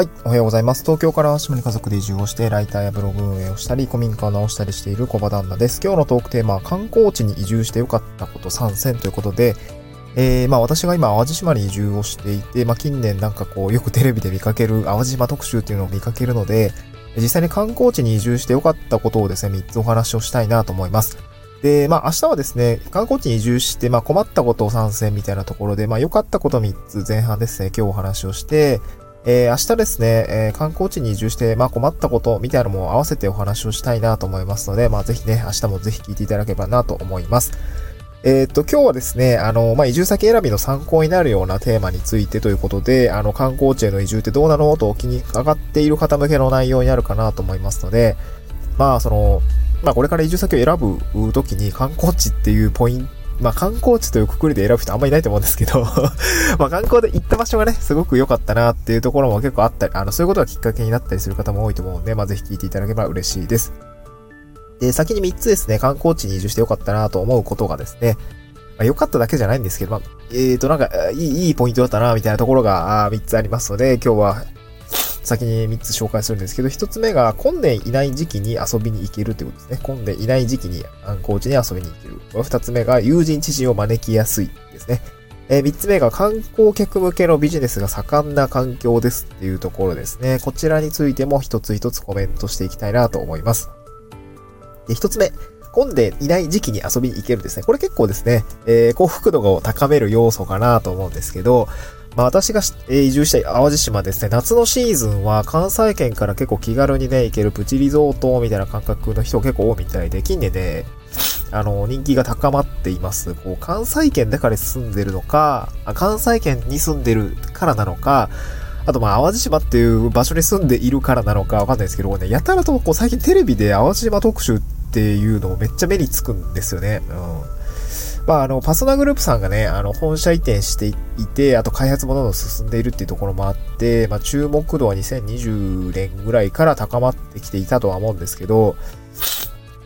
はい、おはようございます。東京から島に家族で移住をして、ライターやブログ運営をしたり、古民家を直したりしている小場旦那です。今日のトークテーマは、観光地に移住してよかったこと参戦ということで、えー、まあ私が今淡路島に移住をしていて、まあ近年なんかこう、よくテレビで見かける淡路島特集っていうのを見かけるので、実際に観光地に移住してよかったことをですね、3つお話をしたいなと思います。で、まあ明日はですね、観光地に移住して、まあ困ったことを参戦みたいなところで、まあ良かったこと3つ前半ですね、今日お話をして、えー、明日ですね、えー、観光地に移住して、まあ困ったことみたいなのも合わせてお話をしたいなと思いますので、まあぜひね、明日もぜひ聞いていただければなと思います。えっ、と、今日はですね、あの、まあ、移住先選びの参考になるようなテーマについてということで、あの、観光地への移住ってどうなのとお気にかかっている方向けの内容になるかなと思いますので、まあ、その、まあ、これから移住先を選ぶときに観光地っていうポイント、まあ観光地というくくりで選ぶ人あんまりいないと思うんですけど ま観光で行った場所がね、すごく良かったなっていうところも結構あったり、あの、そういうことがきっかけになったりする方も多いと思うんで、まあぜひ聞いていただければ嬉しいです。で、先に3つですね、観光地に移住して良かったなと思うことがですね、ま、良かっただけじゃないんですけど、まあ、えーと、なんか、いい、いいポイントだったな、みたいなところが、3つありますので、今日は先に3つ紹介するんですけど、1つ目が混んでいない時期に遊びに行けるということですね。混んでいない時期に観光地に遊びに行ける。2つ目が友人知人を招きやすいですね。えー、3つ目が観光客向けのビジネスが盛んな環境ですっていうところですね。こちらについても一つ一つコメントしていきたいなと思います。で、1つ目。混んでいない時期に遊びに行けるですね。これ結構ですね、えー、幸福度を高める要素かなと思うんですけど、まあ私が移住した淡路島ですね、夏のシーズンは関西圏から結構気軽にね、行けるプチリゾートみたいな感覚の人結構多いみたいで、近年ね、あの、人気が高まっています。こう、関西圏だから住んでるのか、関西圏に住んでるからなのか、あとまあ、淡路島っていう場所に住んでいるからなのかわかんないですけど、ね、やたらとこう最近テレビで淡路島特集っていうのをめっちゃ目につくんですよね。うん。まあ、あの、パソナグループさんがね、あの、本社移転していて、あと開発もどんどん進んでいるっていうところもあって、まあ、注目度は2020年ぐらいから高まってきていたとは思うんですけど、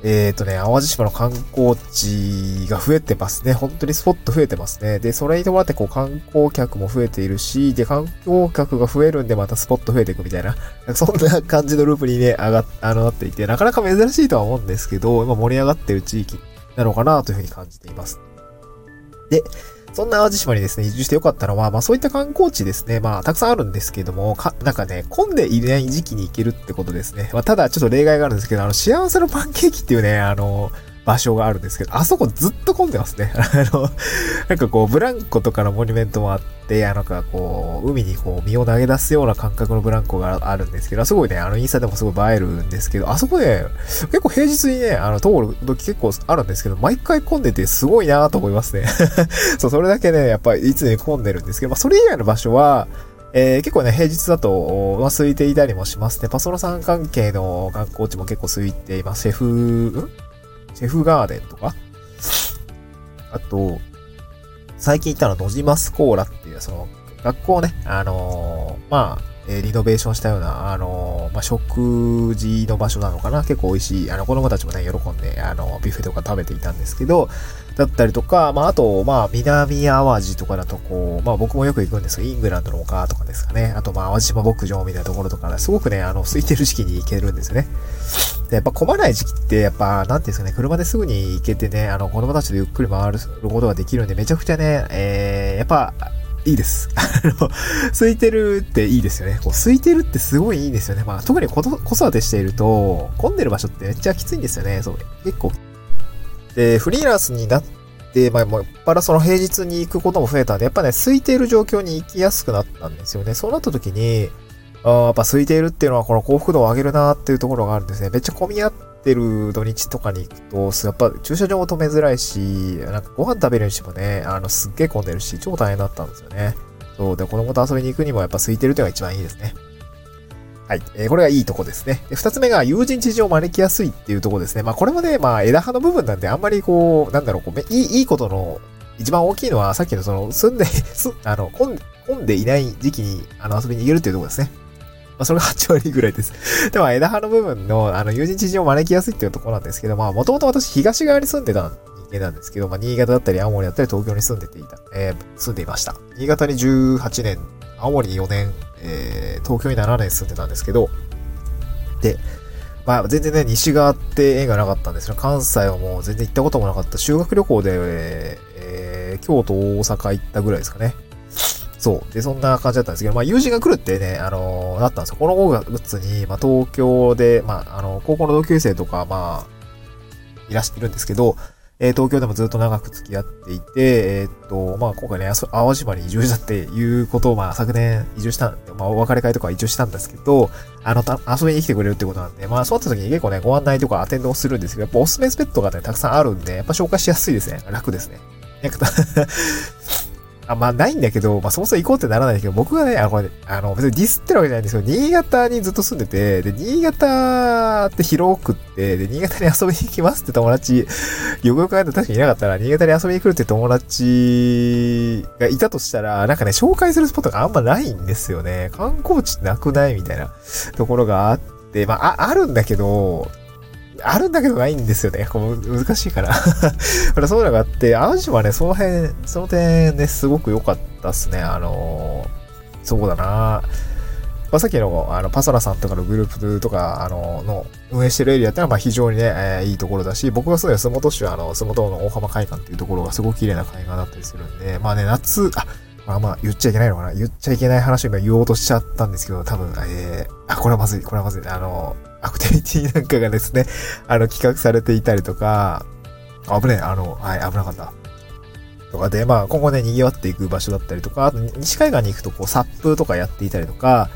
えっ、ー、とね、淡路島の観光地が増えてますね。本当にスポット増えてますね。で、それに伴ってこう観光客も増えているし、で、観光客が増えるんでまたスポット増えていくみたいな、そんな感じのループにね、上がっ、あの、なっていて、なかなか珍しいとは思うんですけど、今盛り上がってる地域なのかなというふうに感じています。で、そんな淡路島にですね、移住してよかったのは、まあそういった観光地ですね、まあたくさんあるんですけども、か、なんかね、混んでいない時期に行けるってことですね。まあただちょっと例外があるんですけど、あの、幸せのパンケーキっていうね、あの、場所があるんですけど、あそこずっと混んでますね。あの、なんかこう、ブランコとかのモニュメントもあって、あのかこう、海にこう、身を投げ出すような感覚のブランコがあるんですけど、すごいね、あの、インスタでもすごい映えるんですけど、あそこね、結構平日にね、あの、通る時結構あるんですけど、毎回混んでてすごいなと思いますね。そう、それだけね、やっぱりいつに混んでるんですけど、まあ、それ以外の場所は、えー、結構ね、平日だと、まあ、空いていたりもしますね。パソロさん関係の観光地も結構空いています。シェフ、ん？シェフガーデンとか、あと、最近行ったのはノジマスコーラっていう、その、学校ね、あのー、まあ、え、リノベーションしたような、あのー、まあ、食事の場所なのかな。結構美味しい。あの、子供たちもね、喜んで、あの、ビュッフェとか食べていたんですけど、だったりとか、まあ、あと、まあ、南淡路とかだと、こう、まあ、僕もよく行くんですけど、イングランドの丘とかですかね。あと、まあ、淡路島牧場みたいなところとか、すごくね、あの、空いてる時期に行けるんですよね。で、やっぱ混まない時期って、やっぱ、なんていうんですかね、車ですぐに行けてね、あの、子供たちでゆっくり回ることができるんで、めちゃくちゃね、えー、やっぱ、いいです。あの、空いてるっていいですよね。こう空いてるってすごいいいんですよね。まあ、特に子育てしていると、混んでる場所ってめっちゃきついんですよね。そう、結構で、フリーランスになって、まあ、もっぱらその平日に行くことも増えたんで、やっぱね、空いている状況に行きやすくなったんですよね。そうなった時に、あやっぱ空いているっていうのはこの幸福度を上げるなっていうところがあるんですね。めっちゃ混み合ってる土日とかに行くと、やっぱ駐車場も止めづらいし、なんかご飯食べるにしてもね、あの、すっげえ混んでるし、超大変だったんですよね。そう。で、子供と遊びに行くにもやっぱ空いてるっていうのが一番いいですね。はい。えー、これがいいとこですね。で、二つ目が友人知人を招きやすいっていうとこですね。まあこれもね、まあ枝葉の部分なんであんまりこう、なんだろう、こう、いい、いいことの一番大きいのはさっきのその、住んで、す、あの、混ん混んでいない時期に、あの、遊びに行けるっていうとこですね。まあ、それが8割ぐらいです。でも、枝葉の部分の、あの、友人知人を招きやすいっていうところなんですけど、まあ、もともと私、東側に住んでた人間なんですけど、まあ、新潟だったり、青森だったり、東京に住んでていた、えー、住んでいました。新潟に18年、青森に4年、えー、東京に7年住んでたんですけど、で、まあ全然ね、西側って縁がなかったんですよ。関西はもう全然行ったこともなかった。修学旅行で、えー、京都、大阪行ったぐらいですかね。そう。で、そんな感じだったんですけど、まあ友人が来るってね、あのー、なったんですよ。この5月に、まあ東京で、まああの、高校の同級生とか、まあ、いらしてるんですけど、えー、東京でもずっと長く付き合っていて、えー、っと、まあ、今回ね、淡路島に移住したっていうことを、まあ、昨年移住したん、まあ、お別れ会とか移住したんですけど、あの、遊びに来てくれるってことなんで、まあ、そうなった時に結構ね、ご案内とかアテンドをするんですけど、やっぱおすすめスペットがね、たくさんあるんで、やっぱ紹介しやすいですね。楽ですね。あ、まあないんだけど、まあそもそも行こうってならないけど、僕がね、あ、これ、あの、別にディスってるわけじゃないんですけど、新潟にずっと住んでて、で、新潟って広くって、で、新潟に遊びに行きますって友達、よくよく考えたら確かにいなかったら、新潟に遊びに来るって友達がいたとしたら、なんかね、紹介するスポットがあんまないんですよね。観光地なくないみたいなところがあって、まあ、あ、あるんだけど、あるんだけどないんですよね。こ難しいから。ほら、そういうのがあって、淡路島ね、その辺、その点ね、すごく良かったっすね。あのー、そうだなまあ、さっきの、あの、パソラさんとかのグループとか、あの、の、運営してるエリアってのは、まあ、非常にね、えー、いいところだし、僕が住んでる洲本市は、あの、洲本の大浜海岸っていうところがすごく綺麗な海岸だったりするんで、まあね、夏、あ、まあまあ、言っちゃいけないのかな言っちゃいけない話を今言おうとしちゃったんですけど、多分、えー、あ、これはまずい、これはまずい。あの、アクティビティなんかがですね、あの、企画されていたりとか、危ねえ、あの、はい、危なかった。とかで、まあ、今後ね、賑わっていく場所だったりとか、あと、西海岸に行くと、こう、サップとかやっていたりとか、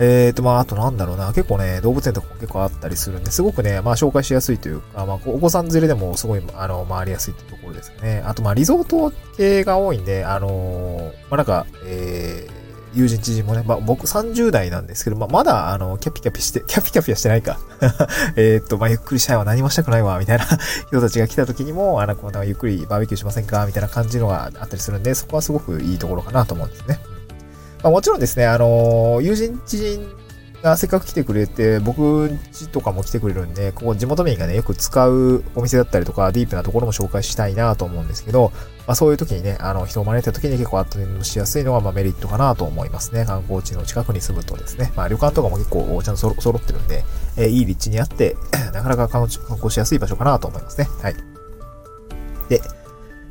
えーと、まあ、あとなんだろうな、結構ね、動物園とか結構あったりするんで、すごくね、まあ、紹介しやすいというか、まあ、お子さん連れでもすごい、あの、回りやすいってところですね。あと、まあ、リゾート系が多いんで、あのー、まあ、なんか、えー、友人知人もね、まあ、僕30代なんですけど、まあ、まだ、あの、キャピキャピして、キャピキャピはしてないか。えっと、まあ、ゆっくりしたいわ、何もしたくないわ、みたいな 人たちが来た時にも、あの、こんなゆっくりバーベキューしませんかみたいな感じのがあったりするんで、そこはすごくいいところかなと思うんですね。まあ、もちろんですね、あの、友人知人せっかく来てくれて、僕ちとかも来てくれるんで、ここ地元民がね、よく使うお店だったりとか、ディープなところも紹介したいなと思うんですけど、まあそういう時にね、あの、人を招いた時に結構アテンドしやすいのが、まあメリットかなと思いますね。観光地の近くに住むとですね。まあ旅館とかも結構ちゃんと揃ってるんで、えー、いい立地にあって、なかなか観光しやすい場所かなと思いますね。はい。で、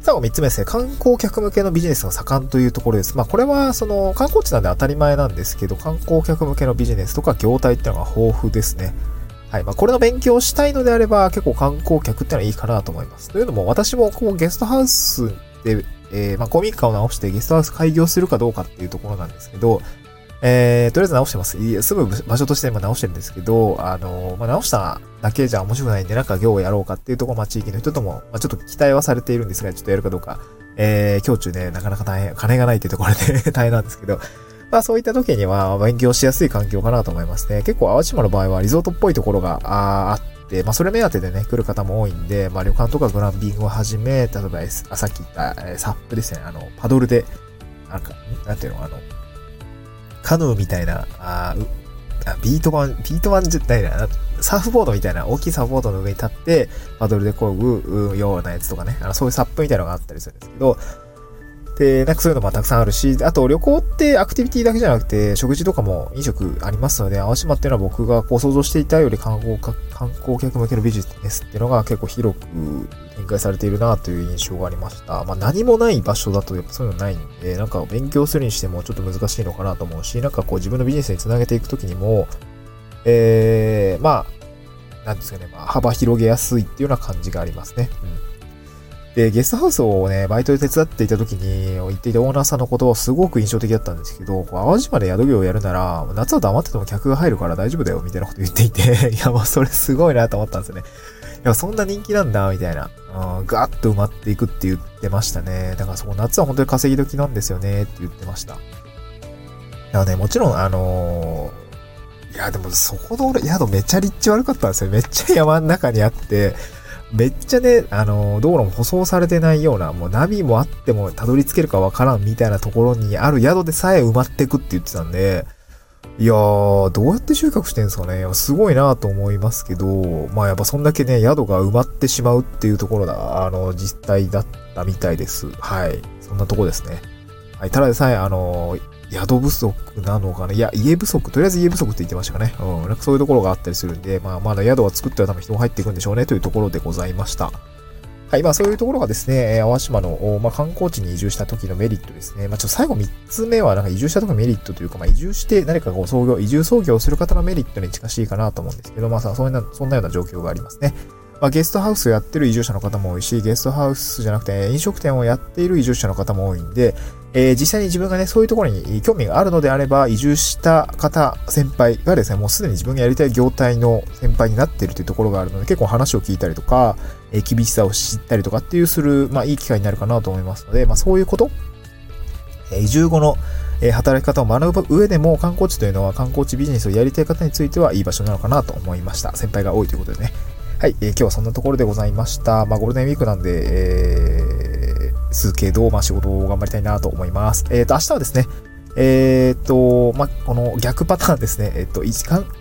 最後3つ目ですね。観光客向けのビジネスが盛んというところです。まあこれはその観光地なんで当たり前なんですけど、観光客向けのビジネスとか業態っていうのが豊富ですね。はい。まあこれの勉強をしたいのであれば結構観光客ってのはいいかなと思います。というのも私もこうゲストハウスで、えー、まあ公民館を直してゲストハウス開業するかどうかっていうところなんですけど、えー、とりあえず直してます。住む場所として今直してるんですけど、あのー、まあ、直しただけじゃ面白くないんで、なんか業をやろうかっていうところ、まあ、地域の人とも、まあ、ちょっと期待はされているんですが、ちょっとやるかどうか、えー、今日中ね、なかなか大変、金がないってところで 大変なんですけど、まあそういった時には勉強しやすい環境かなと思いますね。結構淡路島の場合はリゾートっぽいところがあって、まあそれ目当てでね、来る方も多いんで、まあ旅館とかグランピングをはじめ、例えば、さっき言った、えー、サップですね、あの、パドルで、なんか、なんていうの、あの、カヌーみたいな、あビート板、ビート板じゃないな、サーフボードみたいな大きいサーフボードの上に立って、パドルで漕ぐようなやつとかね、あのそういうサップみたいなのがあったりするんですけど、で、なんかそういうのもたくさんあるし、あと旅行ってアクティビティだけじゃなくて、食事とかも飲食ありますので、淡島っていうのは僕がこう想像していたより観光観光客向けのビジネスっていうのが結構広く展開されているなという印象がありました。まあ何もない場所だとやっぱそういうのないんで、なんか勉強するにしてもちょっと難しいのかなと思うし、なんかこう自分のビジネスにつなげていくときにも、えー、まあ、なんですかね、まあ幅広げやすいっていうような感じがありますね。うんで、ゲストハウスをね、バイトで手伝っていた時に言っていたオーナーさんの言葉すごく印象的だったんですけど、淡路島で宿業をやるなら、夏は黙ってても客が入るから大丈夫だよ、みたいなこと言っていて、いや、もうそれすごいなと思ったんですよね。いや、そんな人気なんだ、みたいな。うん、ガーッと埋まっていくって言ってましたね。だからそこ夏は本当に稼ぎ時なんですよね、って言ってました。いやね、もちろん、あのー、いや、でもそこの宿めっちゃ立地悪かったんですよ。めっちゃ山の中にあって、めっちゃね、あの、道路も舗装されてないような、もうナビもあってもたどり着けるかわからんみたいなところにある宿でさえ埋まってくって言ってたんで、いやー、どうやって収穫してんすかねすごいなと思いますけど、まあやっぱそんだけね、宿が埋まってしまうっていうところだ、あの、実態だったみたいです。はい。そんなとこですね。はい。ただでさえ、あの、宿不足なのかな。いや、家不足、とりあえず家不足って言ってましたかね。うん。なんかそういうところがあったりするんで、まあ、まだ宿は作っては多分人も入っていくんでしょうねというところでございました。はい、まあそういうところがですね、淡島の、まあ、観光地に移住した時のメリットですね。まあちょっと最後3つ目はなんか移住した時のメリットというか、まあ移住して誰かが創業、移住創業をする方のメリットに近しいかなと思うんですけど、まあさ、そんな、そんなような状況がありますね。まあ、ゲストハウスをやってる移住者の方も多いし、ゲストハウスじゃなくて飲食店をやっている移住者の方も多いんで、えー、実際に自分がね、そういうところに興味があるのであれば、移住した方、先輩がですね、もうすでに自分がやりたい業態の先輩になっているというところがあるので、結構話を聞いたりとか、えー、厳しさを知ったりとかっていうする、まあいい機会になるかなと思いますので、まあそういうこと、え、移住後のえ働き方を学ぶ上でも観光地というのは観光地ビジネスをやりたい方についてはいい場所なのかなと思いました。先輩が多いということでね。はい、えー、今日はそんなところでございました。まあ、ゴールデンウィークなんで、えー、すけど、まあ、仕事を頑張りたいなと思います。えっ、ー、と、明日はですね、えっ、ー、と、まあ、この逆パターンですね、えっ、ー、と、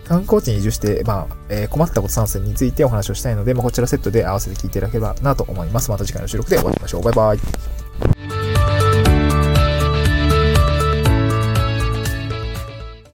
観光地に移住して、まあ、えー、困ったこと参戦についてお話をしたいので、まあ、こちらセットで合わせて聞いていただければなと思います。また次回の収録でお会いしましょう。バイバイ。